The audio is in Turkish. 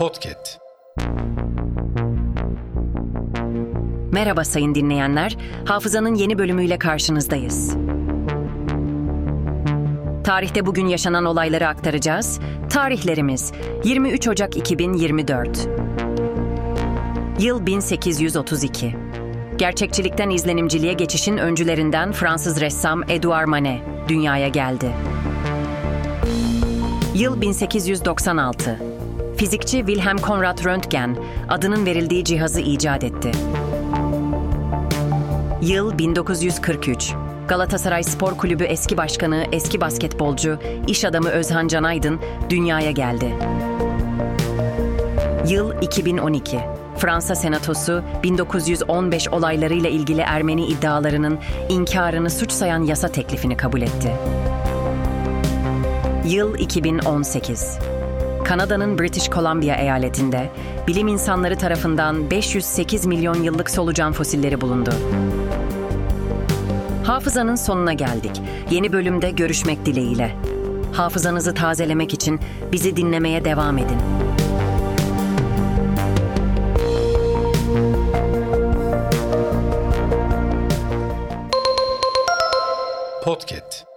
Podcast. Merhaba sayın dinleyenler. Hafızanın yeni bölümüyle karşınızdayız. Tarihte bugün yaşanan olayları aktaracağız. Tarihlerimiz 23 Ocak 2024. Yıl 1832. Gerçekçilikten izlenimciliğe geçişin öncülerinden Fransız ressam Edouard Manet dünyaya geldi. Yıl 1896. Fizikçi Wilhelm Conrad Röntgen adının verildiği cihazı icat etti. Yıl 1943. Galatasaray Spor Kulübü eski başkanı, eski basketbolcu, iş adamı Özhan Canaydın dünyaya geldi. Yıl 2012. Fransa Senatosu 1915 olaylarıyla ilgili Ermeni iddialarının inkarını suç sayan yasa teklifini kabul etti. Yıl 2018. Kanada'nın British Columbia eyaletinde bilim insanları tarafından 508 milyon yıllık solucan fosilleri bulundu. Hafızanın sonuna geldik. Yeni bölümde görüşmek dileğiyle. Hafızanızı tazelemek için bizi dinlemeye devam edin. Podcast.